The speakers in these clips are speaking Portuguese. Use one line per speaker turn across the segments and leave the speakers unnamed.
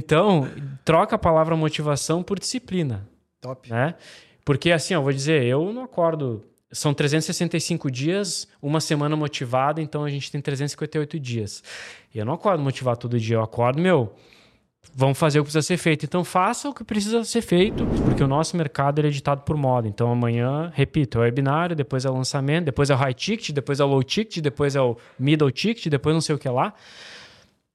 Então, troca a palavra motivação por disciplina.
Top.
Né? Porque assim, eu vou dizer, eu não acordo. São 365 dias, uma semana motivada, então a gente tem 358 dias. E eu não acordo motivado todo dia, eu acordo, meu, vamos fazer o que precisa ser feito. Então faça o que precisa ser feito, porque o nosso mercado é ditado por moda. Então amanhã, repito, é o webinário, depois é o lançamento, depois é o high ticket, depois é o low ticket, depois é o middle ticket, depois não sei o que lá.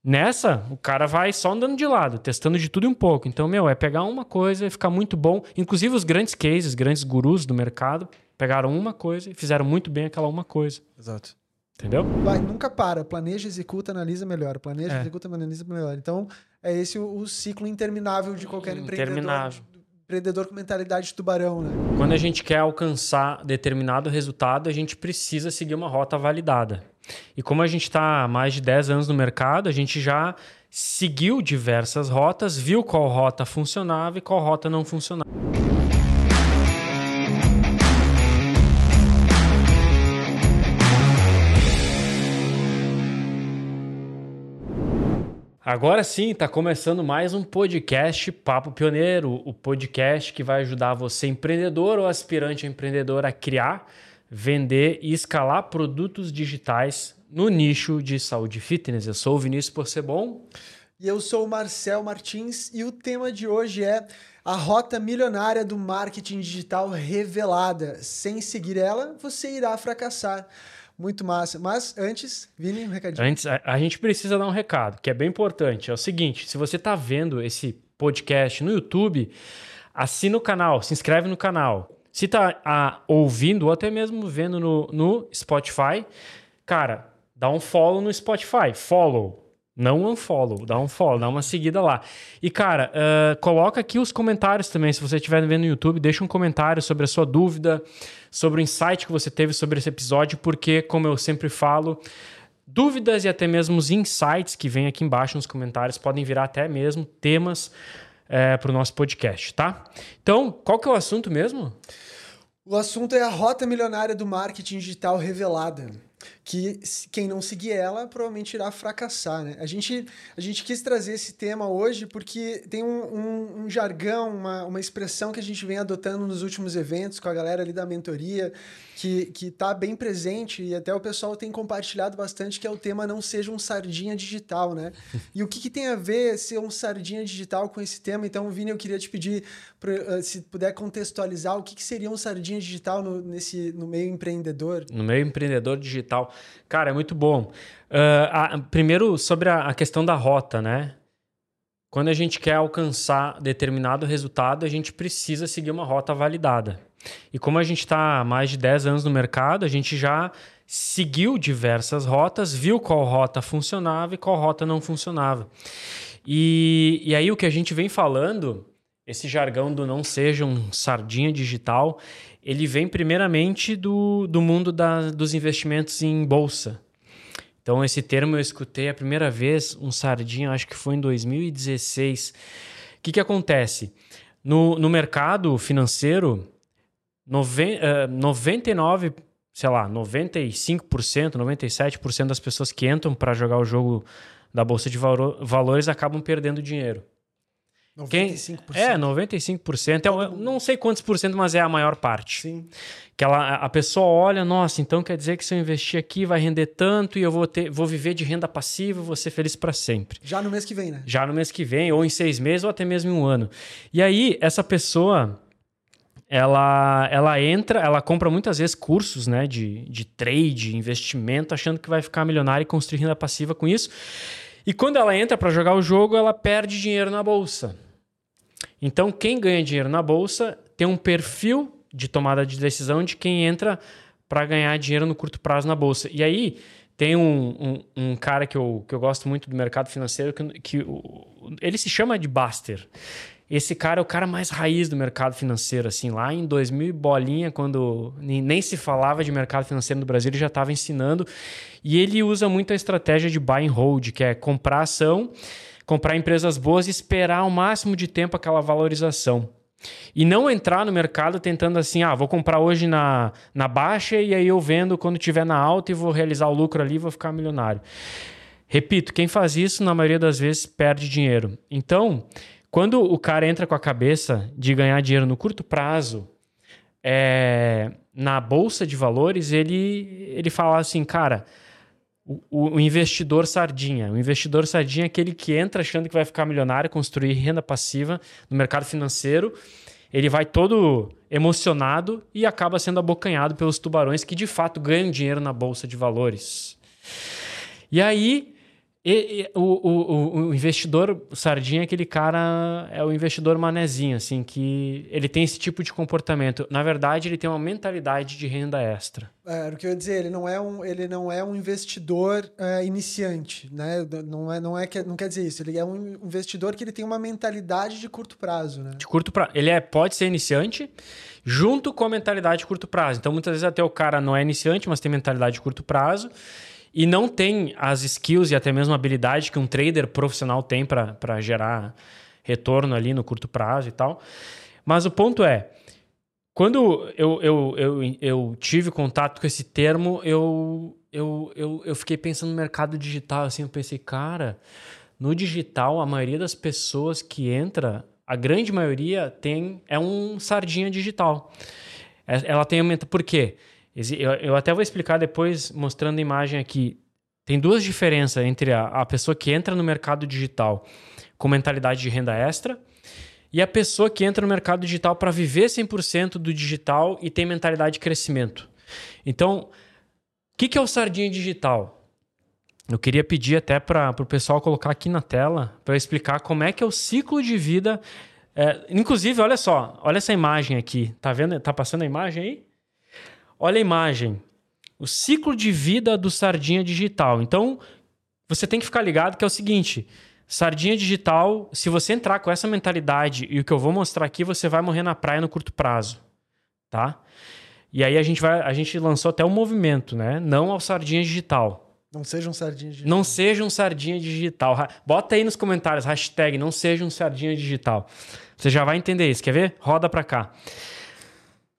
Nessa, o cara vai só andando de lado, testando de tudo e um pouco. Então, meu, é pegar uma coisa e ficar muito bom. Inclusive, os grandes cases, grandes gurus do mercado, pegaram uma coisa e fizeram muito bem aquela uma coisa.
Exato.
Entendeu?
Vai, nunca para. Planeja, executa, analisa, melhora. Planeja,
É.
executa, analisa, melhora. Então, é esse o, o ciclo interminável de qualquer empreendedor.
Interminável.
Empreendedor com mentalidade de tubarão, né?
Quando a gente quer alcançar determinado resultado, a gente precisa seguir uma rota validada. E como a gente está há mais de 10 anos no mercado, a gente já seguiu diversas rotas, viu qual rota funcionava e qual rota não funcionava. Agora sim, está começando mais um podcast Papo Pioneiro, o podcast que vai ajudar você, empreendedor ou aspirante a empreendedor, a criar, vender e escalar produtos digitais no nicho de saúde e fitness. Eu sou o Vinícius Porcebon.
E eu sou o Marcel Martins e o tema de hoje é a rota milionária do marketing digital revelada. Sem seguir ela, você irá fracassar. Muito massa. Mas antes, Vini, um recadinho.
Antes, a, a gente precisa dar um recado, que é bem importante. É o seguinte: se você está vendo esse podcast no YouTube, assina o canal, se inscreve no canal. Se está ouvindo ou até mesmo vendo no, no Spotify, cara, dá um follow no Spotify. Follow. Não unfollow, dá um follow, dá uma seguida lá. E, cara, uh, coloca aqui os comentários também. Se você estiver vendo no YouTube, deixa um comentário sobre a sua dúvida, sobre o insight que você teve sobre esse episódio, porque, como eu sempre falo, dúvidas e até mesmo os insights que vem aqui embaixo nos comentários podem virar até mesmo temas é, para o nosso podcast, tá? Então, qual que é o assunto mesmo?
O assunto é a rota milionária do marketing digital revelada. Que quem não seguir ela provavelmente irá fracassar, né? A gente, a gente quis trazer esse tema hoje porque tem um, um, um jargão, uma, uma expressão que a gente vem adotando nos últimos eventos com a galera ali da mentoria, que, que tá bem presente e até o pessoal tem compartilhado bastante, que é o tema não seja um sardinha digital, né? E o que, que tem a ver ser um sardinha digital com esse tema? Então, Vini, eu queria te pedir, pra, se puder contextualizar, o que, que seria um sardinha digital no, nesse, no meio empreendedor?
No meio empreendedor digital. Cara, é muito bom. Uh, a, primeiro, sobre a, a questão da rota, né? Quando a gente quer alcançar determinado resultado, a gente precisa seguir uma rota validada. E como a gente está há mais de 10 anos no mercado, a gente já seguiu diversas rotas, viu qual rota funcionava e qual rota não funcionava. E, e aí o que a gente vem falando, esse jargão do não seja um sardinha digital, ele vem primeiramente do, do mundo da, dos investimentos em bolsa. Então, esse termo eu escutei a primeira vez, um sardinha, acho que foi em 2016. O que, que acontece? No, no mercado financeiro, noven, uh, 99, sei lá, 95%, 97% das pessoas que entram para jogar o jogo da Bolsa de Valo Valores acabam perdendo dinheiro.
95%.
Quem, é, 95%. É, não sei quantos por cento, mas é a maior parte.
Sim.
Que ela, a pessoa olha, nossa, então quer dizer que se eu investir aqui vai render tanto e eu vou, ter, vou viver de renda passiva vou ser feliz para sempre.
Já no mês que vem, né?
Já no mês que vem, ou em seis meses, ou até mesmo em um ano. E aí, essa pessoa, ela, ela entra, ela compra muitas vezes cursos né, de, de trade, investimento, achando que vai ficar milionária e construir renda passiva com isso. E quando ela entra para jogar o jogo, ela perde dinheiro na bolsa. Então, quem ganha dinheiro na bolsa tem um perfil de tomada de decisão de quem entra para ganhar dinheiro no curto prazo na bolsa. E aí tem um, um, um, cara que eu, que eu gosto muito do mercado financeiro que, que ele se chama de Baster. Esse cara é o cara mais raiz do mercado financeiro, assim, lá em 2000 bolinha, quando nem se falava de mercado financeiro no Brasil, ele já estava ensinando. E ele usa muito a estratégia de buy and hold, que é comprar ação, comprar empresas boas e esperar o máximo de tempo aquela valorização. E não entrar no mercado tentando assim, ah, vou comprar hoje na, na baixa e aí eu vendo quando tiver na alta e vou realizar o lucro ali e vou ficar milionário. Repito, quem faz isso, na maioria das vezes, perde dinheiro. Então, quando o cara entra com a cabeça de ganhar dinheiro no curto prazo, é, na bolsa de valores, ele, ele fala assim, cara, o, o, investidor sardinha. O investidor sardinha é aquele que entra achando que vai ficar milionário, construir renda passiva no mercado financeiro. Ele vai todo emocionado e acaba sendo abocanhado pelos tubarões que de fato ganham dinheiro na bolsa de valores. E aí e, e, o, o, o, investidor sardinha é aquele cara, é o investidor manezinho, assim, que ele tem esse tipo de comportamento. Na verdade, ele tem uma mentalidade de renda extra.
É, o que eu ia dizer, ele não é um, ele não é um investidor é, iniciante, né? Não, é, não, é, não quer dizer isso. Ele é um investidor que ele tem uma mentalidade de curto prazo, né?
De curto prazo. Ele é, pode ser iniciante, junto com a mentalidade de curto prazo. Então, muitas vezes até o cara não é iniciante, mas tem mentalidade de curto prazo e não tem as skills e até mesmo a habilidade que um trader profissional tem para gerar retorno ali no curto prazo e tal. Mas o ponto é, quando eu, eu, eu, eu tive contato com esse termo, eu, eu, eu, eu fiquei pensando no mercado digital, assim, eu pensei, cara, no digital, a maioria das pessoas que entra, a grande maioria tem é um sardinha digital. É, ela tem aumenta por quê? Eu, até vou explicar depois, mostrando a imagem aqui. Tem duas diferenças entre a, a pessoa que entra no mercado digital com mentalidade de renda extra e a pessoa que entra no mercado digital para viver 100% do digital e tem mentalidade de crescimento. Então, o que, que é o sardinha digital? Eu queria pedir até para o pessoal colocar aqui na tela para explicar como é que é o ciclo de vida. É, inclusive, olha só, olha essa imagem aqui. Tá vendo? Tá passando a imagem aí? Olha a imagem. O ciclo de vida do sardinha digital. Então, você tem que ficar ligado que é o seguinte: sardinha digital, se você entrar com essa mentalidade e o que eu vou mostrar aqui, você vai morrer na praia no curto prazo, tá? E aí a gente vai, a gente lançou até um movimento, né? Não ao sardinha digital.
Não seja um sardinha digital.
Não seja um sardinha digital. Bota aí nos comentários, hashtag não seja um sardinha digital. Você já vai entender isso. Quer ver? Roda para cá.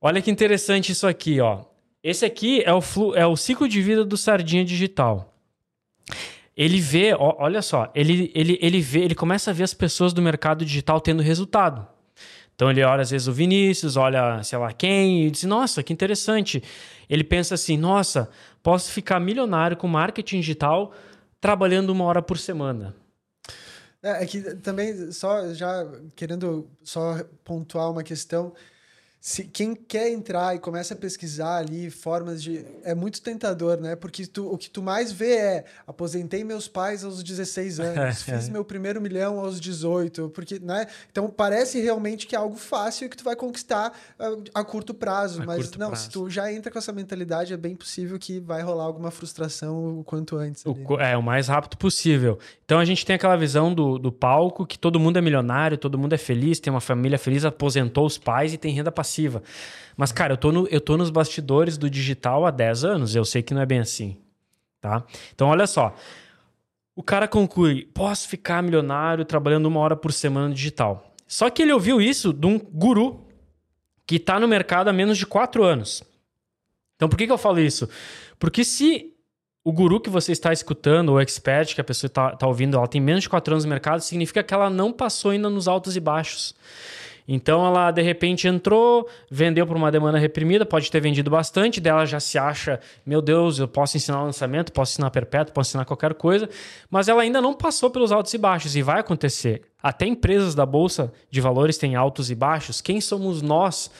Olha que interessante isso aqui, ó. Esse aqui é o, flu, é o ciclo de vida do sardinha digital. Ele vê, ó, olha só, ele, ele, ele vê, ele começa a ver as pessoas do mercado digital tendo resultado. Então ele olha às vezes o Vinícius, olha sei lá quem, e diz: Nossa, que interessante. Ele pensa assim: Nossa, posso ficar milionário com marketing digital trabalhando uma hora por semana.
É, é que também, só já querendo só pontuar uma questão se quem quer entrar e começa a pesquisar ali formas de é muito tentador, né? Porque tu, o que tu mais vê é aposentei meus pais aos 16 anos, fiz meu primeiro milhão aos 18, porque, né? Então parece realmente que é algo fácil que tu vai conquistar a, a curto prazo, a mas curto não, prazo. se tu já entra com essa mentalidade, é bem possível que vai rolar alguma frustração o quanto antes.
O, é, o mais rápido possível. Então a gente tem aquela visão do, do palco que todo mundo é milionário, todo mundo é feliz, tem uma família feliz, aposentou os pais e tem renda passiva passiva. Mas, cara, eu tô, no, eu tô nos bastidores do digital há 10 anos, eu sei que não é bem assim. Tá? Então, olha só. O cara conclui: posso ficar milionário trabalhando uma hora por semana no digital. Só que ele ouviu isso de um guru que está no mercado há menos de 4 anos. Então, por que, que eu falo isso? Porque se o guru que você está escutando, o expert que a pessoa está tá ouvindo, ela tem menos de 4 anos no mercado, significa que ela não passou ainda nos altos e baixos. Então ela de repente entrou, vendeu por uma demanda reprimida, pode ter vendido bastante, dela já se acha, meu Deus, eu posso ensinar o lançamento, posso ensinar perpétuo, posso ensinar qualquer coisa, mas ela ainda não passou pelos altos e baixos e vai acontecer. Até empresas da bolsa de valores têm altos e baixos. Quem somos nós?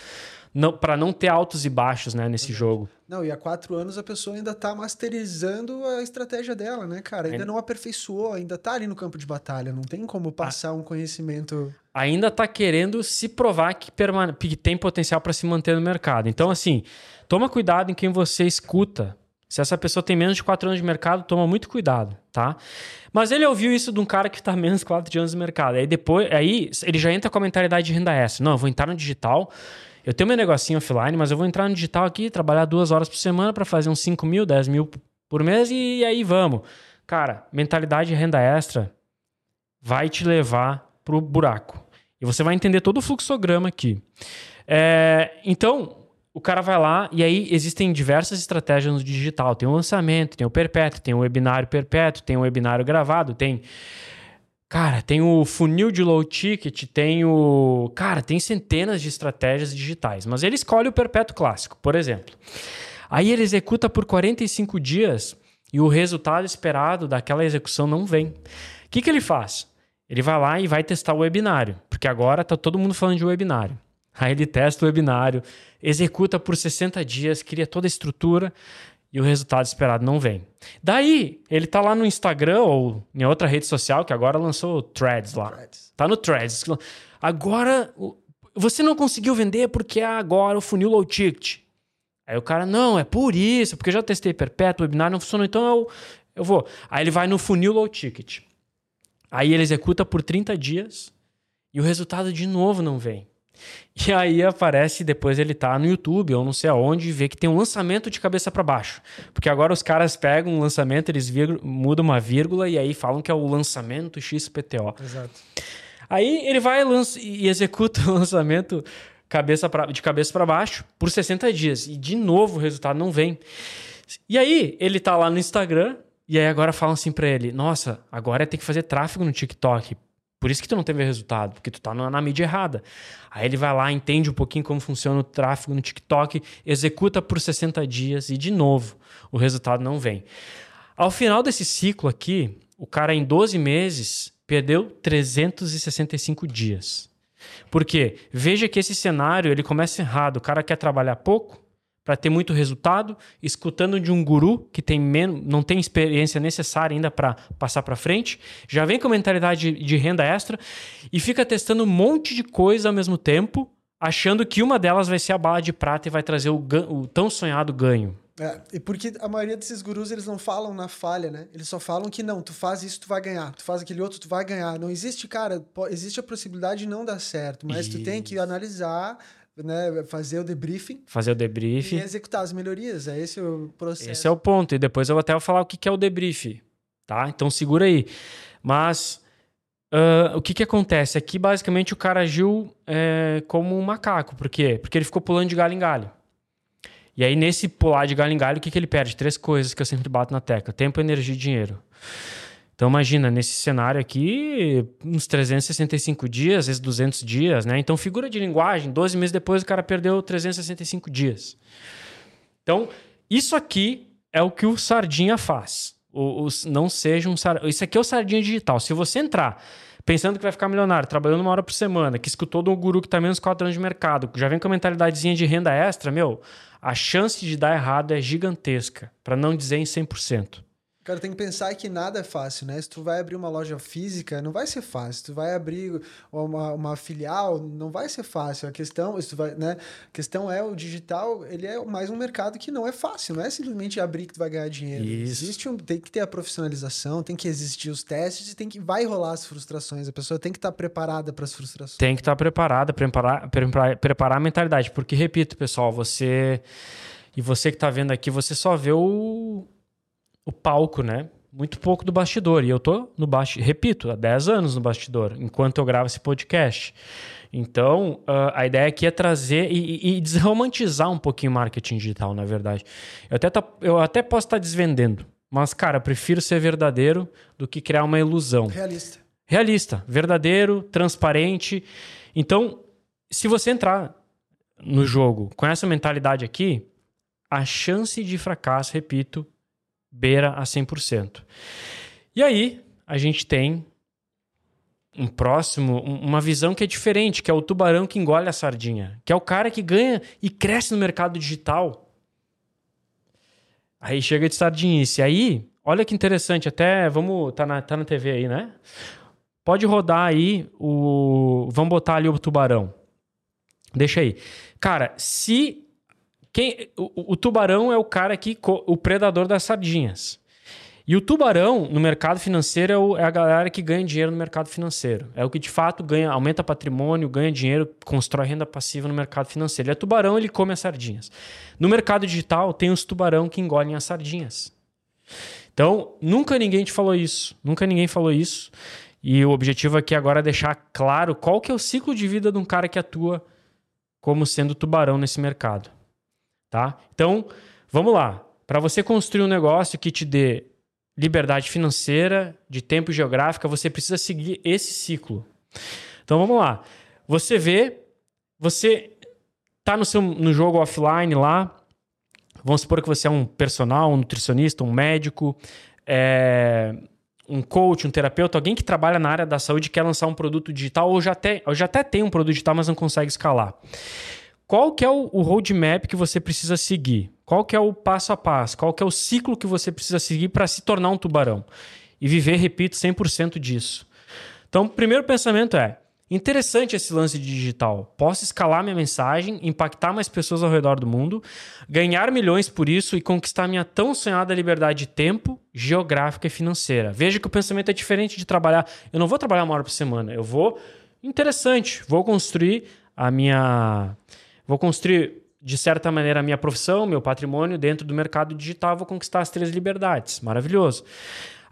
Para não ter altos e baixos né, nesse jogo.
Não, e há quatro anos a pessoa ainda está masterizando a estratégia dela, né, cara? Ainda, não aperfeiçoou, ainda está ali no campo de batalha. Não tem como passar um conhecimento.
Ainda está querendo se provar que, permane... que tem potencial para se manter no mercado. Então, assim, toma cuidado em quem você escuta. Se essa pessoa tem menos de quatro anos de mercado, toma muito cuidado, tá? Mas ele ouviu isso de um cara que está menos de quatro anos de mercado. Aí depois, aí ele já entra com a mentalidade de renda extra. Não, eu vou entrar no digital eu tenho meu negocinho offline, mas eu vou entrar no digital aqui, trabalhar duas horas por semana para fazer uns 5 mil, 10 mil por mês e aí vamos. Cara, mentalidade de renda extra vai te levar pro buraco. E você vai entender todo o fluxograma aqui. É, então, o cara vai lá e aí existem diversas estratégias no digital. Tem o lançamento, tem o perpétuo, tem o webinário perpétuo, tem o webinário gravado, tem. Cara, tem o funil de low ticket, tem o. Cara, tem centenas de estratégias digitais, mas ele escolhe o perpétuo clássico, por exemplo. Aí ele executa por 45 dias e o resultado esperado daquela execução não vem. O que, que ele faz? Ele vai lá e vai testar o webinário, porque agora está todo mundo falando de webinário. Aí ele testa o webinário, executa por 60 dias, cria toda a estrutura e o resultado esperado não vem. Daí, ele tá lá no Instagram ou em outra rede social, que agora lançou Threads lá. Threads. Tá no Threads. Agora, você não conseguiu vender porque é agora o funil low ticket. Aí o cara, não, é por isso, porque eu já testei perpétuo, o webinar não funcionou, então eu, eu vou. Aí ele vai no funil low ticket. Aí ele executa por 30 dias e o resultado de novo não vem. E aí aparece, depois ele tá no YouTube ou não sei aonde, e vê que tem um lançamento de cabeça para baixo. Porque agora os caras pegam um lançamento, eles mudam uma vírgula e aí falam que é o lançamento XPTO.
Exato.
Aí ele vai e executa o lançamento cabeça pra, de cabeça para baixo por 60 dias. E de novo o resultado não vem. E aí ele tá lá no Instagram e aí agora falam assim para ele: "Nossa, agora tem que fazer tráfego no TikTok. Por isso que tu não teve resultado, porque tu tá na, na mídia errada. Aí ele vai lá, entende um pouquinho como funciona o tráfego no TikTok, executa por 60 dias e de novo o resultado não vem. Ao final desse ciclo aqui, o cara em 12 meses perdeu 365 dias. Por quê? Veja que esse cenário ele começa errado. O cara quer trabalhar pouco, para ter muito resultado, escutando de um guru que tem menos, não tem experiência necessária ainda para passar para frente, já vem com mentalidade de, de renda extra e fica testando um monte de coisa ao mesmo tempo, achando que uma delas vai ser a bala de prata e vai trazer o, o tão sonhado ganho.
É, e porque a maioria desses gurus, eles não falam na falha, né? Eles só falam que não, tu faz isso, tu vai ganhar. Tu faz aquele outro, tu vai ganhar. Não existe, cara, existe a possibilidade de não dar certo, mas isso. tu tem que analisar, né, fazer o debriefing.
Fazer o debriefing.
E executar as melhorias. É esse o processo.
Esse é o ponto. E depois eu vou até falar o que é o debrief. Tá? Então segura aí. Mas uh, o que, que acontece? Aqui, basicamente, o cara agiu é, como um macaco. Por quê? Porque ele ficou pulando de galho em galho. E aí, nesse pular de galho em galho, o que, que ele perde? Três coisas que eu sempre bato na tecla: tempo, energia e dinheiro. Então imagina, nesse cenário aqui, uns 365 dias, às vezes 200 dias, né? Então figura de linguagem, 12 meses depois o cara perdeu 365 dias. Então, isso aqui é o que o Sardinha faz. O, o não seja um Isso aqui é o Sardinha digital. Se você entrar pensando que vai ficar milionário, trabalhando uma hora por semana, que escutou do guru que está menos 4 anos de mercado, que já vem com a mentalidadezinha de renda extra, meu, a chance de dar errado é gigantesca, para não dizer em 100%.
Cara, tem que pensar que nada é fácil, né? Se tu vai abrir uma loja física, não vai ser fácil. Se tu vai abrir uma, uma filial, não vai ser fácil. A questão, se vai, né? A questão é o digital, ele é mais um mercado que não é fácil. Não é simplesmente abrir que tu vai ganhar dinheiro.
Isso.
Existe um, tem que ter a profissionalização, tem que existir os testes e tem que vai rolar as frustrações. A pessoa tem que estar tá preparada para as frustrações.
Tem que estar tá preparada, preparar, preparar, preparar a mentalidade. Porque, repito, pessoal, você... E você que está vendo aqui, você só vê o o palco, né? Muito pouco do bastidor. E eu tô no bastidor, repito, há 10 anos no bastidor, enquanto eu gravo esse podcast. Então, uh, a ideia aqui é trazer e, e, desromantizar um pouquinho o marketing digital, na verdade. Eu até, tá, eu até posso estar tá desvendendo, mas, cara, prefiro ser verdadeiro do que criar uma ilusão.
Realista.
Realista, verdadeiro, transparente. Então, se você entrar no jogo com essa mentalidade aqui, a chance de fracasso, repito, beira a 100%. E aí, a gente tem um próximo, uma visão que é diferente, que é o tubarão que engole a sardinha, que é o cara que ganha e cresce no mercado digital. Aí chega de sardinice. Aí, olha que interessante, até vamos, tá na, tá na TV aí, né? Pode rodar aí o, vamos botar ali o tubarão. Deixa aí. Cara, se quem, o, o, tubarão é o cara que. o predador das sardinhas. E o tubarão, no mercado financeiro, é, o, é, a galera que ganha dinheiro no mercado financeiro. É o que de fato ganha, aumenta patrimônio, ganha dinheiro, constrói renda passiva no mercado financeiro. Ele é tubarão, ele come as sardinhas. No mercado digital, tem os tubarão que engolem as sardinhas. Então, nunca ninguém te falou isso. Nunca ninguém falou isso. E o objetivo aqui agora é deixar claro qual que é o ciclo de vida de um cara que atua como sendo tubarão nesse mercado. Tá? Então, vamos lá. Para você construir um negócio que te dê liberdade financeira, de tempo geográfica, você precisa seguir esse ciclo. Então, vamos lá. Você vê, você tá no seu no jogo offline lá, Vamos supor que você é um personal, um nutricionista, um médico, é, um coach, um terapeuta, alguém que trabalha na área da saúde e quer lançar um produto digital ou já, até, ou já até tem um produto digital, mas não consegue escalar. Qual que é o, o roadmap que você precisa seguir? Qual que é o passo a passo? Qual que é o ciclo que você precisa seguir para se tornar um tubarão? E viver, repito, 100% disso. Então, o primeiro pensamento é: Interessante esse lance de digital. Posso escalar minha mensagem, impactar mais pessoas ao redor do mundo, ganhar milhões por isso e conquistar minha tão sonhada liberdade de tempo, geográfica e financeira. Veja que o pensamento é diferente de trabalhar. Eu não vou trabalhar uma hora por semana. Eu vou. Interessante. Vou construir a minha. Vou construir, de certa maneira, a minha profissão, meu patrimônio dentro do mercado digital. Vou conquistar as três liberdades. Maravilhoso.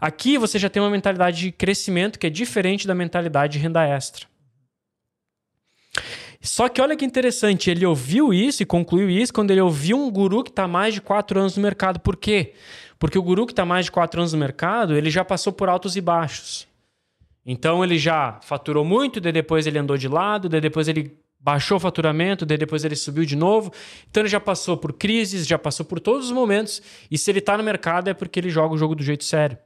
Aqui você já tem uma mentalidade de crescimento que é diferente da mentalidade de renda extra. Só que olha que interessante, ele ouviu isso e concluiu isso quando ele ouviu um guru que está mais de quatro anos no mercado. Por quê? Porque o guru que está mais de quatro anos no mercado, ele já passou por altos e baixos. Então ele já faturou muito, daí depois ele andou de lado, daí depois ele baixou o faturamento, daí depois ele subiu de novo. Então ele já passou por crises, já passou por todos os momentos. E se ele está no mercado é porque ele joga o jogo do jeito sério.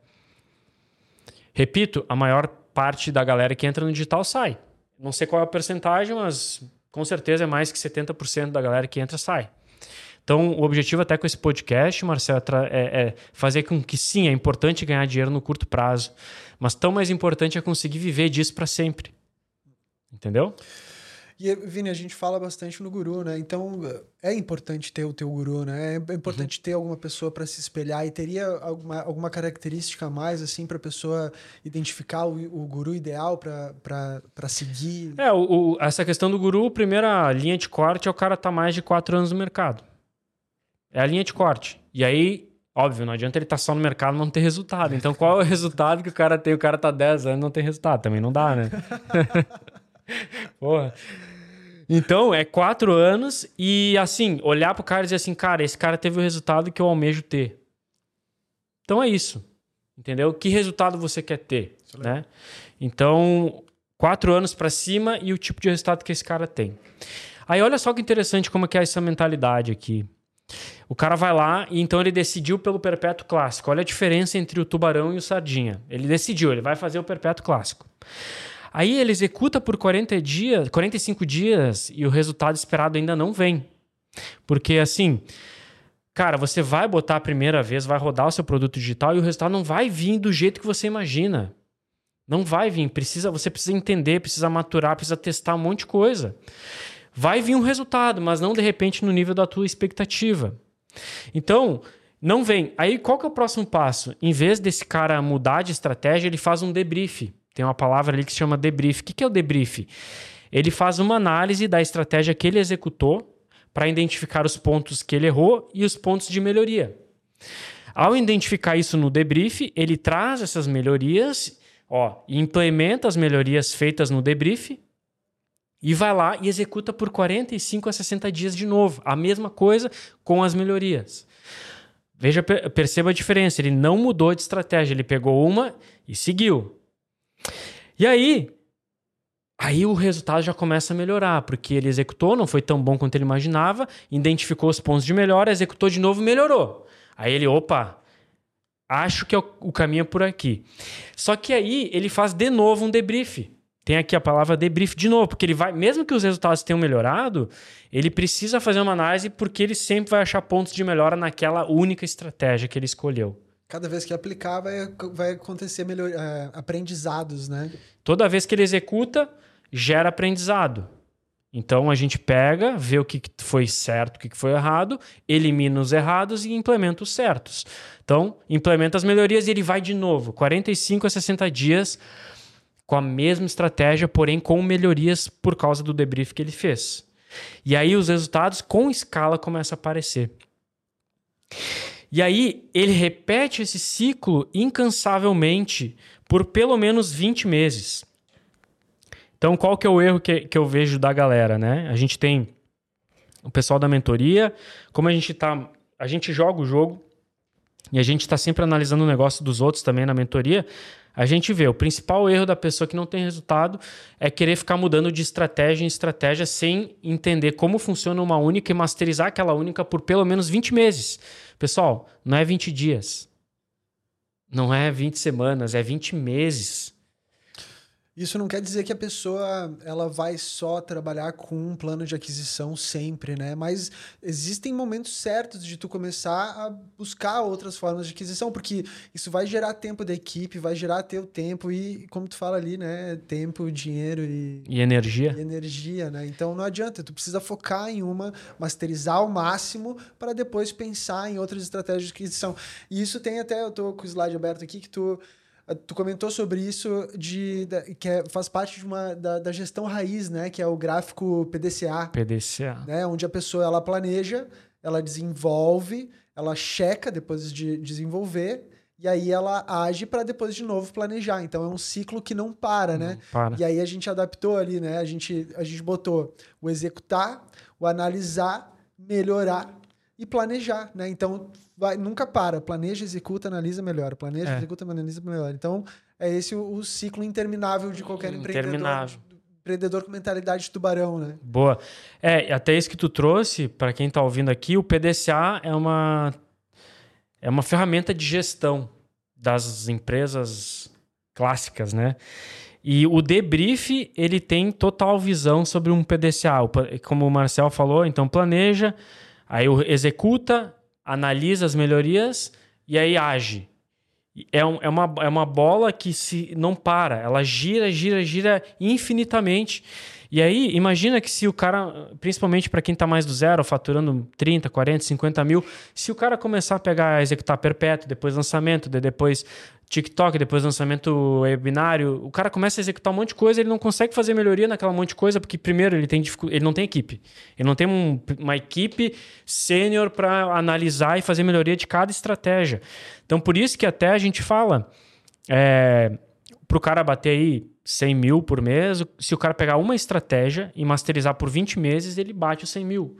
Repito, a maior parte da galera que entra no digital sai. Não sei qual é a percentagem, mas com certeza é mais que 70% da galera que entra sai. Então, o objetivo até com esse podcast, Marcelo, é, é, fazer com que sim, é importante ganhar dinheiro no curto prazo, mas tão mais importante é conseguir viver disso para sempre. Entendeu?
E, Vini, a gente fala bastante no guru, né? Então, é importante ter o teu guru, né? É importante uhum. ter alguma pessoa para se espelhar. E teria alguma, alguma característica a mais, assim, para a pessoa identificar o, o guru ideal para seguir?
É, o, o, essa questão do guru, primeira linha de corte é o cara tá mais de quatro anos no mercado. É a linha de corte. E aí, óbvio, não adianta ele estar tá só no mercado e não ter resultado. Então, qual é o resultado que o cara tem? O cara tá 10 anos e não tem resultado. Também não dá, né? Porra. Então, é quatro anos e, assim, olhar pro cara e dizer assim, cara, esse cara teve o resultado que eu almejo ter. Então é isso. Entendeu? Que resultado você quer ter, né? Então, quatro anos para cima e o tipo de resultado que esse cara tem. Aí olha só que interessante como é que é essa mentalidade aqui. O cara vai lá e então ele decidiu pelo perpétuo clássico. Olha a diferença entre o tubarão e o sardinha. Ele decidiu, ele vai fazer o perpétuo clássico. Aí ele executa por 40 dias, 45 dias e o resultado esperado ainda não vem. Porque assim, cara, você vai botar a primeira vez, vai rodar o seu produto digital e o resultado não vai vir do jeito que você imagina. Não vai vir, precisa, você precisa entender, precisa maturar, precisa testar um monte de coisa. Vai vir um resultado, mas não de repente no nível da tua expectativa. Então, não vem. Aí qual que é o próximo passo? Em vez desse cara mudar de estratégia, ele faz um debrief. Tem uma palavra ali que se chama debrief. O que é o debrief? Ele faz uma análise da estratégia que ele executou para identificar os pontos que ele errou e os pontos de melhoria. Ao identificar isso no debrief, ele traz essas melhorias, ó, implementa as melhorias feitas no debrief e vai lá e executa por 45 a 60 dias de novo, a mesma coisa com as melhorias. Veja, perceba a diferença, ele não mudou de estratégia, ele pegou uma e seguiu. E aí, aí o resultado já começa a melhorar, porque ele executou, não foi tão bom quanto ele imaginava, identificou os pontos de melhora, executou de novo, melhorou. Aí ele, opa, acho que é o caminho é por aqui. Só que aí ele faz de novo um debrief. Tem aqui a palavra debrief de novo, porque ele vai, mesmo que os resultados tenham melhorado, ele precisa fazer uma análise porque ele sempre vai achar pontos de melhora naquela única estratégia que ele escolheu.
Cada vez que aplicar, vai, vai acontecer melhor, é, aprendizados, né?
Toda vez que ele executa, gera aprendizado. Então a gente pega, vê o que foi certo, o que foi errado, elimina os errados e implementa os certos. Então, implementa as melhorias e ele vai de novo, 45 a 60 dias com a mesma estratégia, porém com melhorias por causa do debrief que ele fez. E aí os resultados com escala começam a aparecer. E aí ele repete esse ciclo incansavelmente por pelo menos 20 meses. Então, qual que é o erro que, que eu vejo da galera, né? A gente tem o pessoal da mentoria, como a gente tá, a gente joga o jogo e a gente está sempre analisando o negócio dos outros também na mentoria, a gente vê o principal erro da pessoa que não tem resultado é querer ficar mudando de estratégia em estratégia sem entender como funciona uma única e masterizar aquela única por pelo menos 20 meses. Pessoal, não é 20 dias. Não é 20 semanas, é 20 meses.
Isso não quer dizer que a pessoa ela vai só trabalhar com um plano de aquisição sempre, né? Mas existem momentos certos de tu começar a buscar outras formas de aquisição, porque isso vai gerar tempo da equipe, vai gerar teu tempo e, como tu fala ali, né? Tempo, dinheiro e...
E energia.
E energia, né? Então não adianta, tu precisa focar em uma, masterizar ao máximo para depois pensar em outras estratégias de aquisição. E isso tem até, eu tô com o slide aberto aqui, que tu tu comentou sobre isso de, que é, faz parte de uma da, da, gestão raiz, né? Que é o gráfico PDCA.
PDCA.
Né? Onde a pessoa ela planeja, ela desenvolve, ela checa depois de desenvolver e aí ela age para depois de novo planejar. Então é um ciclo que não para, né?
Não para.
E aí a gente adaptou ali, né? A gente, a gente botou o executar, o analisar, melhorar e planejar, né? Então vai, nunca para, planeja, executa, analisa, melhora, planeja, é. executa, analisa, melhora. Então é esse o, o ciclo interminável de qualquer
interminável.
empreendedor. Empreendedor com mentalidade de tubarão, né?
Boa. É, até isso que tu trouxe, para quem está ouvindo aqui, o PDCA é uma, é uma ferramenta de gestão das empresas clássicas, né? E o debrief, ele tem total visão sobre um PDCA. Como o Marcel falou, então planeja, Aí executa, analisa as melhorias e aí age. É, um, é, uma, é uma bola que se não para, ela gira, gira, gira infinitamente. E aí, imagina que se o cara, principalmente para quem está mais do zero, faturando 30, 40, 50 mil, se o cara começar a pegar, a executar perpétuo, depois lançamento, depois TikTok, depois lançamento webinário, o cara começa a executar um monte de coisa, ele não consegue fazer melhoria naquela monte de coisa, porque primeiro ele tem ele não tem equipe. Ele não tem um, uma equipe sênior para analisar e fazer melhoria de cada estratégia. Então, por isso que até a gente fala, é, para o cara bater aí 100 mil por mês, se o cara pegar uma estratégia e masterizar por 20 meses, ele bate os 100 mil.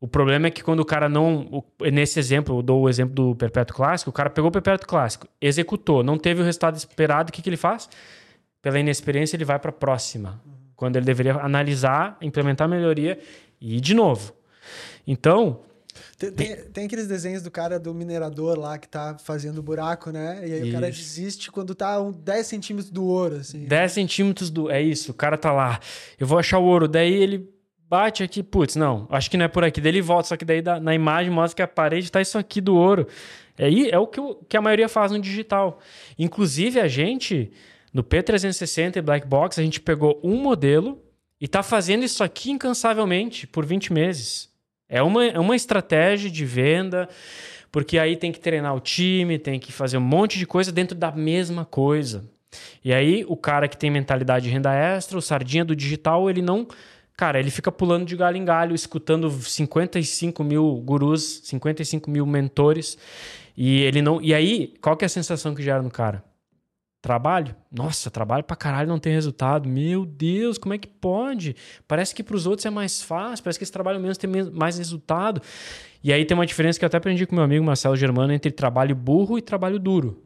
O problema é que quando o cara não. Nesse exemplo, eu dou o exemplo do Perpétuo Clássico, o cara pegou o Perpétuo Clássico, executou, não teve o resultado esperado, o que, que ele faz? Pela inexperiência, ele vai para a próxima. Uhum. Quando ele deveria analisar, implementar a melhoria e ir de novo. Então.
Tem, tem, tem, aqueles desenhos do cara do minerador lá que tá fazendo buraco, né? E aí isso. o cara desiste quando tá um 10 centímetros do ouro, assim.
10 centímetros do. É isso, o cara tá lá. Eu vou achar o ouro. Daí ele bate aqui, putz, não, acho que não é por aqui. Daí ele volta, só que daí na imagem mostra que a parede tá isso aqui do ouro. É, é o que, o que a maioria faz no digital. Inclusive, a gente, no P360 e Black Box, a gente pegou um modelo e tá fazendo isso aqui incansavelmente por 20 meses. É uma, é uma estratégia de venda, porque aí tem que treinar o time, tem que fazer um monte de coisa dentro da mesma coisa. E aí, o cara que tem mentalidade de renda extra, o sardinha do digital, ele não Cara, ele fica pulando de galho em galho, escutando 55 mil gurus, 55 mil mentores. E ele não. E aí, qual que é a sensação que gera no cara? Trabalho? Nossa, trabalho pra caralho não tem resultado. Meu Deus, como é que pode? Parece que pros outros é mais fácil, parece que esse trabalho menos tem mais resultado. E aí tem uma diferença que eu até aprendi com meu amigo Marcelo Germano entre trabalho burro e trabalho duro.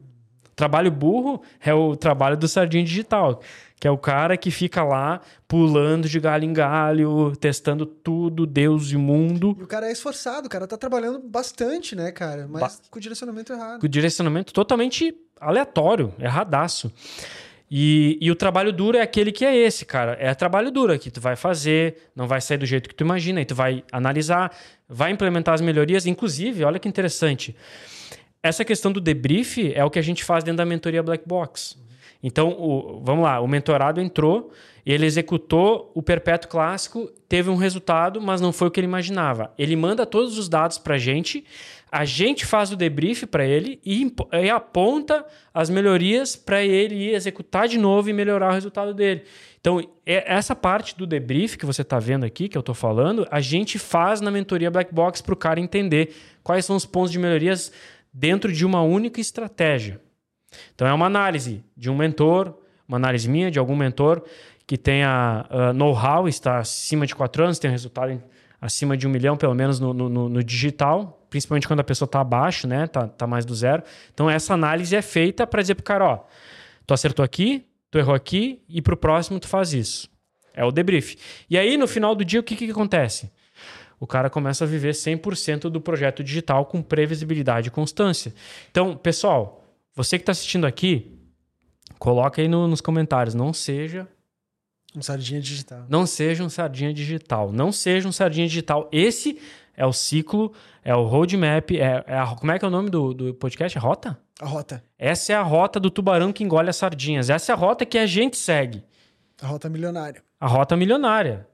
Trabalho burro é o trabalho do sardinha digital, que é o cara que fica lá pulando de galho em galho, testando tudo, Deus e mundo.
E o cara é esforçado, o cara tá trabalhando bastante, né, cara? Mas ba com o direcionamento errado.
Com o direcionamento totalmente aleatório, erradaço. E, e o trabalho duro é aquele que é esse, cara. É trabalho duro que tu vai fazer, não vai sair do jeito que tu imagina, e tu vai analisar, vai implementar as melhorias. Inclusive, olha que interessante essa questão do debrief é o que a gente faz dentro da mentoria Black Box. Então, o, vamos lá, o mentorado entrou, ele executou o perpétuo clássico, teve um resultado, mas não foi o que ele imaginava. Ele manda todos os dados para a gente, a gente faz o debrief para ele e, e, aponta as melhorias para ele executar de novo e melhorar o resultado dele. Então, é, essa parte do debrief que você está vendo aqui, que eu estou falando, a gente faz na mentoria Black Box para o cara entender quais são os pontos de melhorias dentro de uma única estratégia. Então é uma análise de um mentor, uma análise minha, de algum mentor que tenha uh, know-how, está acima de quatro anos, tem resultado acima de um milhão, pelo menos no, no, no digital, principalmente quando a pessoa está abaixo, né? Tá, tá mais do zero. Então, essa análise é feita para dizer para o cara, ó, tu acertou aqui, tu errou aqui, e para o próximo tu faz isso. É o debrief. E aí, no final do dia, o que, que acontece? O cara começa a viver 100% do projeto digital com previsibilidade e constância. Então, pessoal, você que está assistindo aqui, coloca aí no, nos comentários, não seja
um sardinha digital.
Não seja um sardinha digital. Não seja um sardinha digital. Esse é o ciclo, é o roadmap. É, é a, como é que é o nome do, do podcast? Rota?
A rota.
Essa é a rota do tubarão que engole as sardinhas. Essa é a rota que a gente segue.
A rota milionária.
A rota milionária.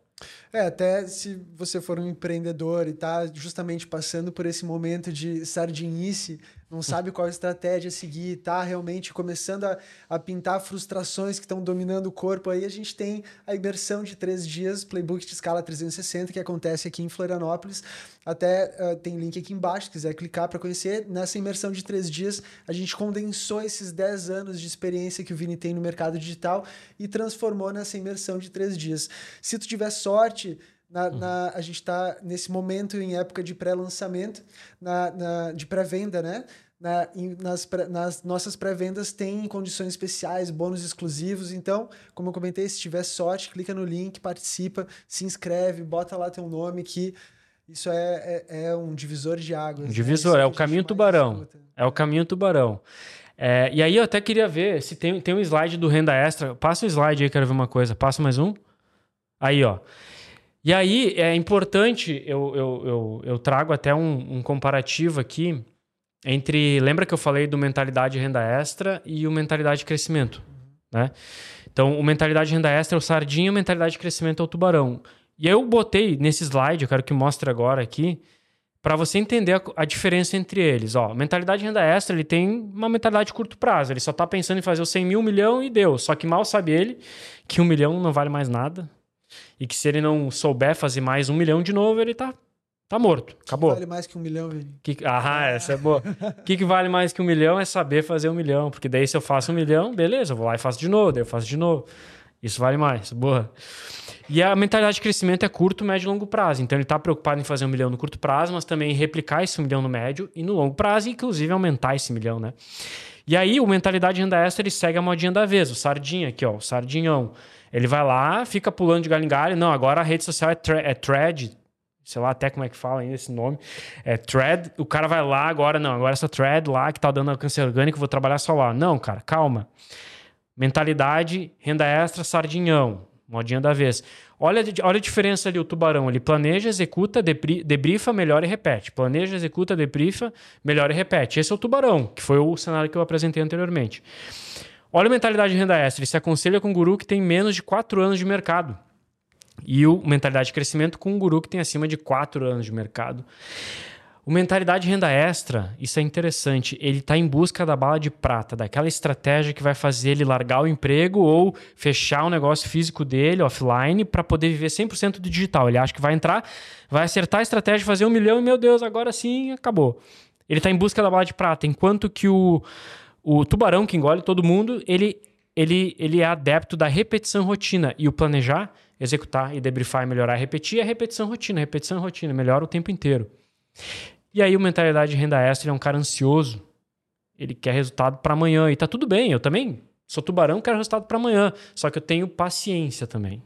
É, até se você for um empreendedor e está justamente passando por esse momento de sardinice, não sabe qual estratégia seguir, está realmente começando a, a pintar frustrações que estão dominando o corpo, aí a gente tem a imersão de três dias, Playbook de escala 360, que acontece aqui em Florianópolis. Até uh, tem link aqui embaixo, se quiser clicar para conhecer. Nessa imersão de três dias, a gente condensou esses 10 anos de experiência que o Vini tem no mercado digital e transformou nessa imersão de três dias. Se tu tiver sorte, na, uhum. na, a gente está nesse momento em época de pré-lançamento, na, na, de pré-venda, né? Na, em, nas, nas nossas pré-vendas tem condições especiais, bônus exclusivos. Então, como eu comentei, se tiver sorte, clica no link, participa, se inscreve, bota lá teu nome que isso é, é, é um divisor de águas. Um
né? divisor, né? é o caminho tubarão. É o caminho tubarão. É, e aí eu até queria ver se tem, tem um slide do renda extra. Passa o slide aí, quero ver uma coisa. Passa mais um. Aí, ó. E aí é importante, eu, eu, eu, eu trago até um, um, comparativo aqui entre. Lembra que eu falei do mentalidade renda extra e o mentalidade de crescimento? Né? Então, o mentalidade renda extra é o sardinha, o mentalidade de crescimento é o tubarão. E aí eu botei nesse slide, eu quero que mostre agora aqui, para você entender a, a, diferença entre eles. Ó, mentalidade renda extra, ele tem uma mentalidade de curto prazo. Ele só está pensando em fazer os 100 mil, um milhão e deu. Só que mal sabe ele que um milhão não vale mais nada. E que se ele não souber fazer mais um milhão de novo, ele tá, tá morto. Acabou.
vale mais que um milhão, Vini?
Que, ah, essa é boa. O que, que vale mais que um milhão é saber fazer um milhão. Porque daí se eu faço um milhão, beleza, eu vou lá e faço de novo, daí eu faço de novo. Isso vale mais. Boa. E a mentalidade de crescimento é curto, médio e longo prazo. Então ele está preocupado em fazer um milhão no curto prazo, mas também em replicar esse um milhão no médio e no longo prazo, e inclusive aumentar esse milhão, né? E aí o mentalidade de renda extra ele segue a modinha da vez, o sardinha aqui, ó, o sardinhão. Ele vai lá, fica pulando de galho em galho. Não, agora a rede social é, é thread. Sei lá até como é que fala ainda esse nome. É thread. O cara vai lá agora, não, agora essa thread lá que tá dando alcance orgânico, vou trabalhar só lá. Não, cara, calma. Mentalidade, renda extra, sardinhão. Modinha da vez. Olha, olha a diferença ali, o tubarão. Ele planeja, executa, debrifa, melhora e repete. Planeja, executa, debrifa, melhora e repete. Esse é o tubarão, que foi o cenário que eu apresentei anteriormente. Olha a mentalidade de renda extra. Ele se aconselha com um guru que tem menos de 4 anos de mercado. E o mentalidade de crescimento com um guru que tem acima de 4 anos de mercado. O mentalidade de renda extra, isso é interessante. Ele está em busca da bala de prata, daquela estratégia que vai fazer ele largar o emprego ou fechar o negócio físico dele offline para poder viver 100% do digital. Ele acha que vai entrar, vai acertar a estratégia, fazer um milhão e, meu Deus, agora sim acabou. Ele está em busca da bala de prata, enquanto que o, o tubarão que engole todo mundo, ele, ele, ele é adepto da repetição rotina. E o planejar, executar e debriefar e melhorar e repetir é repetição rotina, repetição rotina, melhora o tempo inteiro. E aí, o mentalidade de renda extra é um cara ansioso. Ele quer resultado para amanhã. E tá tudo bem, eu também sou tubarão, quero resultado para amanhã. Só que eu tenho paciência também.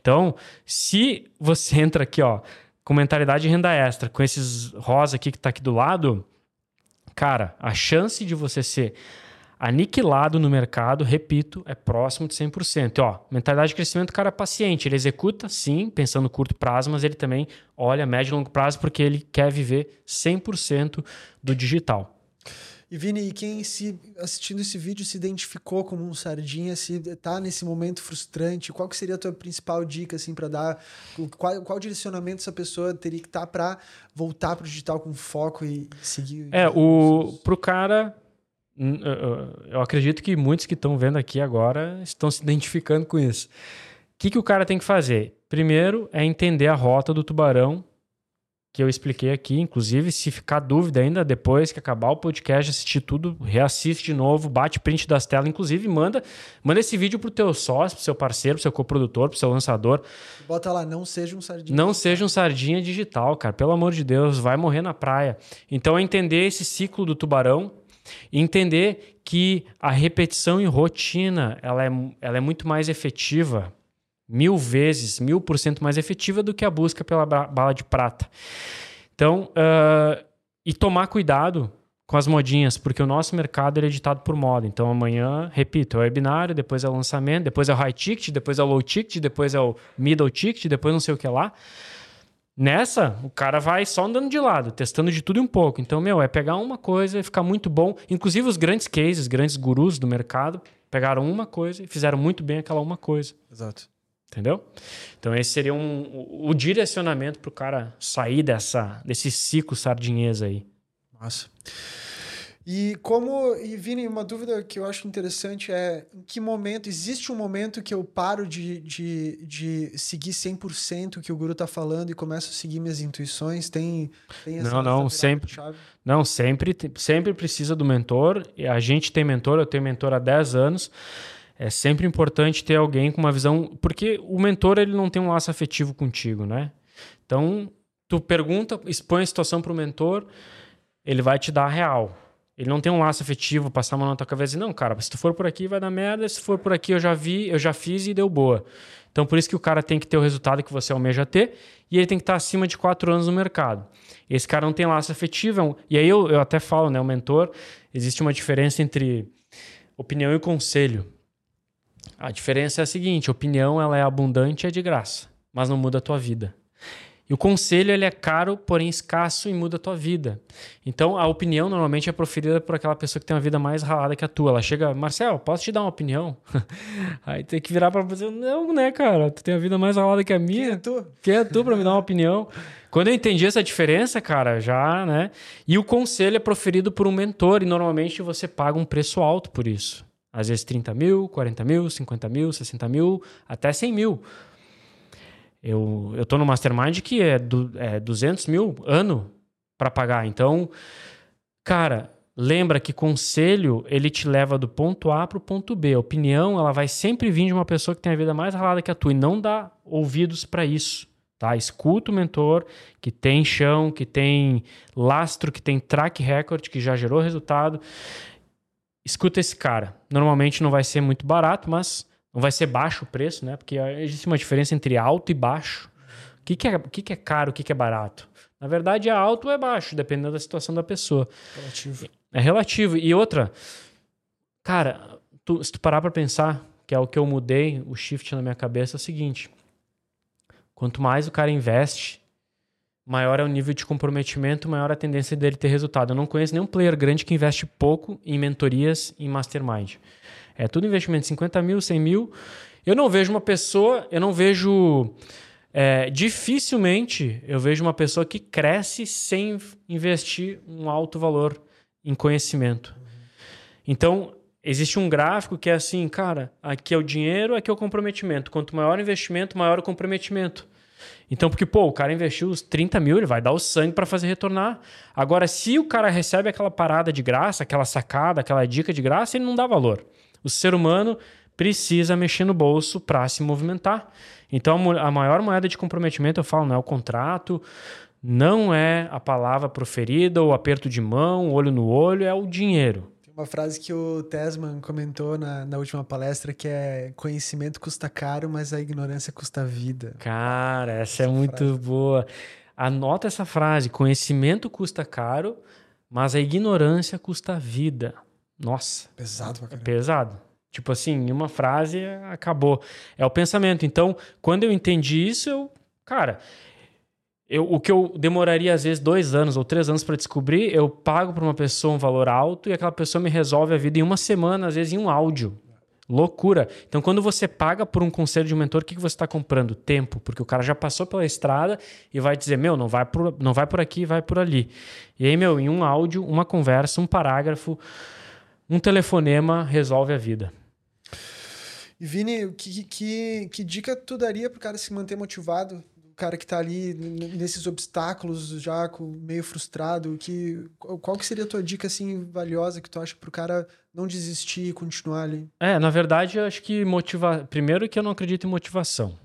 Então, se você entra aqui, ó, com mentalidade de renda extra, com esses rosa aqui que tá aqui do lado, cara, a chance de você ser aniquilado no mercado, repito, é próximo de 100%. E, ó, mentalidade de crescimento, cara é paciente, ele executa, sim, pensando curto prazo, mas ele também olha médio e longo prazo porque ele quer viver 100% do digital.
E Vini, e quem se assistindo esse vídeo se identificou como um sardinha, se está nesse momento frustrante, qual que seria a tua principal dica assim para dar? Qual, qual direcionamento essa pessoa teria que estar tá para voltar para o digital com foco e seguir?
É, o pro cara eu acredito que muitos que estão vendo aqui agora estão se identificando com isso. O que, que o cara tem que fazer? Primeiro é entender a rota do tubarão que eu expliquei aqui. Inclusive, se ficar dúvida ainda, depois que acabar o podcast, assistir tudo, reassiste de novo, bate print das telas, inclusive manda, manda esse vídeo pro teu sócio, pro seu parceiro, pro seu coprodutor, pro seu lançador.
Bota lá, não seja um sardinha.
Não seja um sardinha digital, cara. Pelo amor de Deus, vai morrer na praia. Então, é entender esse ciclo do tubarão, entender que a repetição e rotina ela é, ela é muito mais efetiva mil vezes, mil por cento mais efetiva do que a busca pela bala de prata. Então, uh, e tomar cuidado com as modinhas, porque o nosso mercado é editado por moda. Então, amanhã, repito, é o webinário, depois é o lançamento, depois é o high ticket, depois é o low ticket, depois é o middle ticket, depois não sei o que lá. Nessa, o cara vai só andando de lado, testando de tudo um pouco. Então, meu, é pegar uma coisa e ficar muito bom. Inclusive, os grandes cases, grandes gurus do mercado, pegaram uma coisa e fizeram muito bem aquela uma coisa.
Exato.
Entendeu? Então esse seria um, o, o direcionamento para o cara sair dessa, desse ciclo sardinhês aí.
Massa. E como, e Vini, uma dúvida que eu acho interessante é em que momento, existe um momento que eu paro de, de, de seguir 100% o que o guru está falando e começo a seguir minhas intuições? Tem, tem
essa Não, não, sempre. Não, sempre, sempre precisa do mentor. A gente tem mentor, eu tenho mentor há 10 anos. É sempre importante ter alguém com uma visão, porque o mentor ele não tem um laço afetivo contigo, né? Então, tu pergunta, expõe a situação para o mentor, ele vai te dar a real. Ele não tem um laço afetivo, passar a mão na tua cabeça e não, cara, se tu for por aqui vai dar merda, se for por aqui eu já vi, eu já fiz e deu boa. Então, por isso que o cara tem que ter o resultado que você almeja ter e ele tem que estar acima de quatro anos no mercado. Esse cara não tem laço afetivo. É e aí eu, eu até falo, né, o mentor, existe uma diferença entre opinião e conselho. A diferença é a seguinte: opinião ela é abundante e é de graça, mas não muda a tua vida. E o conselho ele é caro, porém escasso e muda a tua vida. Então a opinião normalmente é proferida por aquela pessoa que tem uma vida mais ralada que a tua. Ela chega, Marcel, posso te dar uma opinião? Aí tem que virar para você, não, né, cara? Tu tem a vida mais ralada que a minha.
Quem é tu?
Quem é tu para me dar uma opinião? Quando eu entendi essa diferença, cara, já, né? E o conselho é proferido por um mentor e normalmente você paga um preço alto por isso. Às vezes 30 mil, 40 mil, 50 mil, 60 mil, até 100 mil. Eu, eu tô no Mastermind que é, du, é 200 mil ano para pagar. Então, cara, lembra que conselho ele te leva do ponto A para o ponto B. A opinião ela vai sempre vir de uma pessoa que tem a vida mais ralada que a tua e não dá ouvidos para isso. Tá? Escuta o mentor que tem chão, que tem lastro, que tem track record, que já gerou resultado escuta esse cara. Normalmente não vai ser muito barato, mas não vai ser baixo o preço, né? Porque existe uma diferença entre alto e baixo. O que, que, é, o que, que é caro, o que, que é barato? Na verdade, é alto ou é baixo, dependendo da situação da pessoa.
Relativo.
É relativo. E outra, cara, tu, se tu parar pra pensar, que é o que eu mudei, o shift na minha cabeça é o seguinte: quanto mais o cara investe, maior é o nível de comprometimento, maior a tendência dele ter resultado. Eu não conheço nenhum player grande que investe pouco em mentorias em mastermind. É tudo investimento de 50 mil, 100 mil. Eu não vejo uma pessoa, eu não vejo. É, dificilmente eu vejo uma pessoa que cresce sem investir um alto valor em conhecimento. Então, existe um gráfico que é assim, cara, aqui é o dinheiro, aqui é o comprometimento. Quanto maior o investimento, maior o comprometimento. Então, porque, pô, o cara investiu os 30 mil, ele vai dar o sangue para fazer retornar. Agora, se o cara recebe aquela parada de graça, aquela sacada, aquela dica de graça, ele não dá valor. O ser humano precisa mexer no bolso para se movimentar. Então, a maior moeda de comprometimento, eu falo, não é o contrato, não é a palavra proferida, o aperto de mão, olho no olho, é o dinheiro.
Uma frase que o Tesman comentou na, na última palestra que é conhecimento custa caro, mas a ignorância custa vida.
Cara, essa, essa é muito frase. boa. Anota essa frase: conhecimento custa caro, mas a ignorância custa vida. Nossa.
Pesado pra
caramba. Pesado. Tipo assim, uma frase acabou. É o pensamento. Então, quando eu entendi isso, eu. Cara, eu, o que eu demoraria às vezes dois anos ou três anos para descobrir, eu pago para uma pessoa um valor alto e aquela pessoa me resolve a vida em uma semana, às vezes em um áudio. Loucura. Então, quando você paga por um conselho de um mentor, o que, que você está comprando? Tempo, porque o cara já passou pela estrada e vai dizer: meu, não vai por, não vai por aqui, vai por ali. E aí, meu, em um áudio, uma conversa, um parágrafo, um telefonema resolve a vida.
E Vini, que, que, que dica tu daria para o cara se manter motivado cara que está ali nesses obstáculos já meio frustrado, que qual que seria a tua dica assim valiosa que tu acha para o cara não desistir e continuar ali?
É, na verdade, eu acho que motiva... primeiro que eu não acredito em motivação.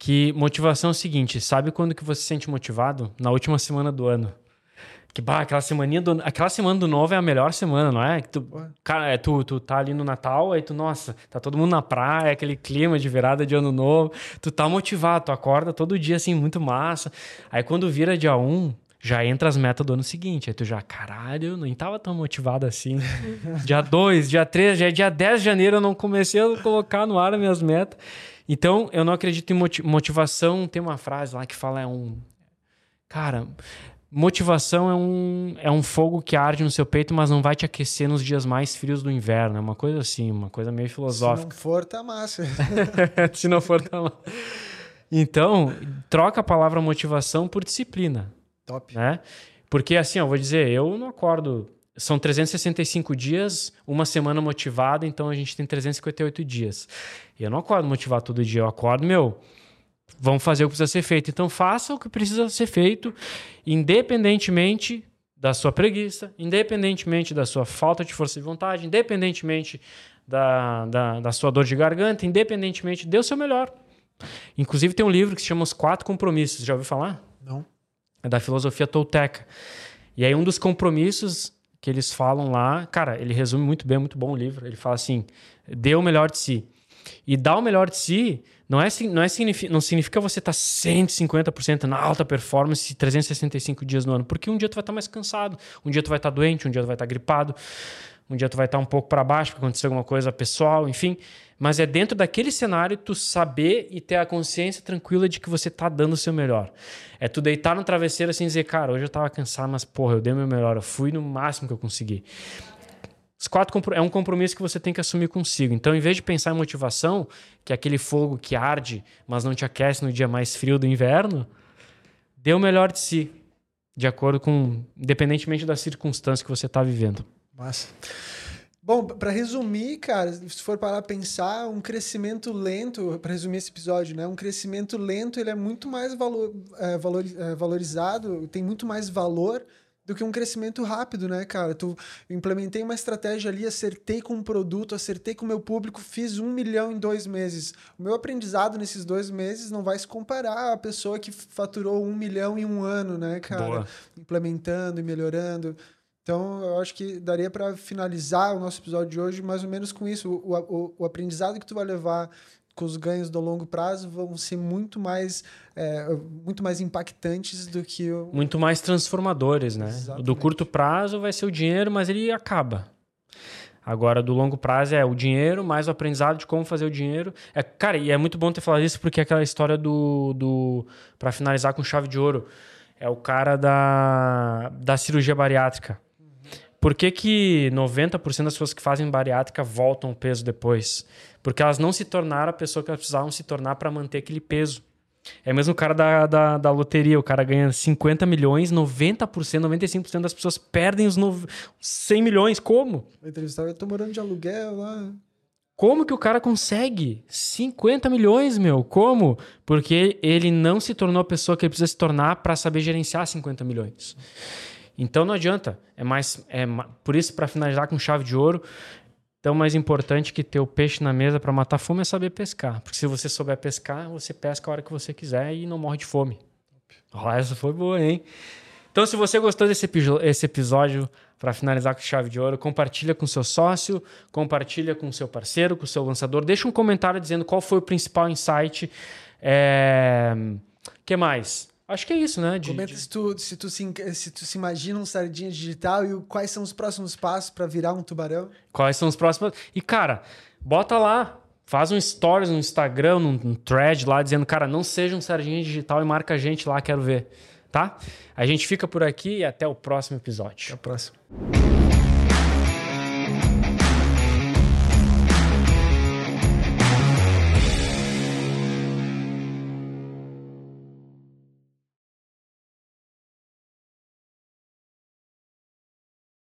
Que motivação é o seguinte, sabe quando que você se sente motivado? Na última semana do ano. Que, bah, aquela semana do, aquela semana do novo é a melhor semana, não é? Que tu, cara, é, tu, tu tá ali no Natal, aí tu, nossa, tá todo mundo na praia, aquele clima de virada de ano novo. Tu tá motivado, tu acorda todo dia, assim, muito massa. Aí quando vira dia 1, já entra as metas do ano seguinte. Aí tu já, caralho, nem tava tão motivado assim. dia 2, dia 3, já é dia 10 de janeiro, eu não comecei a colocar no ar as minhas metas. Então, eu não acredito em motivação. Tem uma frase lá que fala: é um. Cara, motivação é um, é um fogo que arde no seu peito, mas não vai te aquecer nos dias mais frios do inverno. É uma coisa assim, uma coisa meio filosófica.
Se não for, tá massa.
Se não for, tá massa. Então, troca a palavra motivação por disciplina.
Top.
Né? Porque assim, eu vou dizer, eu não acordo são 365 dias, uma semana motivada, então a gente tem 358 dias. E eu não acordo motivado todo dia, eu acordo, meu, vamos fazer o que precisa ser feito. Então faça o que precisa ser feito, independentemente da sua preguiça, independentemente da sua falta de força de vontade, independentemente da, da, da sua dor de garganta, independentemente, dê o seu melhor. Inclusive tem um livro que se chama Os Quatro Compromissos, já ouviu falar?
Não.
É da filosofia tolteca. E aí um dos compromissos que eles falam lá, cara, ele resume muito bem, muito bom o livro. Ele fala assim: dê o melhor de si. E dar o melhor de si não, é, não, é, não significa você estar tá 150% na alta performance 365 dias no ano, porque um dia tu vai estar tá mais cansado, um dia tu vai estar tá doente, um dia tu vai estar gripado, um dia tu vai estar um pouco para baixo porque aconteceu alguma coisa pessoal, enfim. Mas é dentro daquele cenário tu saber e ter a consciência tranquila de que você tá dando o seu melhor. É tu deitar no travesseiro assim e dizer, cara, hoje eu tava cansado, mas porra, eu dei o meu melhor, eu fui no máximo que eu consegui. Os quatro é um compromisso que você tem que assumir consigo. Então, em vez de pensar em motivação, que é aquele fogo que arde, mas não te aquece no dia mais frio do inverno, dê o melhor de si, de acordo com, independentemente da circunstância que você está vivendo.
Massa. Bom, para resumir, cara, se for parar a pensar, um crescimento lento, para resumir esse episódio, né? Um crescimento lento, ele é muito mais valor, é, valor, é, valorizado, tem muito mais valor do que um crescimento rápido, né, cara? Tu implementei uma estratégia ali, acertei com o um produto, acertei com o meu público, fiz um milhão em dois meses. O meu aprendizado nesses dois meses não vai se comparar à pessoa que faturou um milhão em um ano, né, cara? Boa. Implementando e melhorando. Então, eu acho que daria para finalizar o nosso episódio de hoje mais ou menos com isso. O, o, o, aprendizado que tu vai levar com os ganhos do longo prazo vão ser muito mais, é, muito mais impactantes do que o...
Muito mais transformadores, né? Exatamente. Do curto prazo vai ser o dinheiro, mas ele acaba. Agora, do longo prazo é o dinheiro, mais o aprendizado de como fazer o dinheiro. É, cara, e é muito bom ter falado isso, porque é aquela história do... do para finalizar com chave de ouro, é o cara da, da cirurgia bariátrica por que, que 90% das pessoas que fazem bariátrica voltam o peso depois? Porque elas não se tornaram a pessoa que elas precisavam se tornar para manter aquele peso. É mesmo o cara da, da, da, loteria, o cara ganha 50 milhões, 90%, 95% das pessoas perdem os no... 100 milhões. Como?
Eu tô morando de aluguel lá.
Como que o cara consegue 50 milhões, meu? Como? Porque ele não se tornou a pessoa que ele precisa se tornar para saber gerenciar 50 milhões. Então não adianta. É mais, é por isso para finalizar com chave de ouro, tão mais importante que ter o peixe na mesa para matar fome é saber pescar. Porque se você souber pescar, você pesca a hora que você quiser e não morre de fome. Oh, essa foi boa, hein? Então, se você gostou desse esse episódio, para finalizar com chave de ouro, compartilha com seu sócio, compartilha com seu parceiro, com seu lançador. Deixa um comentário dizendo qual foi o principal insight. É... que mais? Acho que é isso, né?
De, Comenta de... Se, tu, se, tu se, se tu se imagina um sardinha digital e quais são os próximos passos para virar um tubarão.
Quais são os próximos. E, cara, bota lá. Faz um stories no Instagram, num, num thread lá, dizendo, cara, não seja um sardinha digital e marca a gente lá, quero ver. Tá? A gente fica por aqui e até o próximo episódio.
Até o próximo.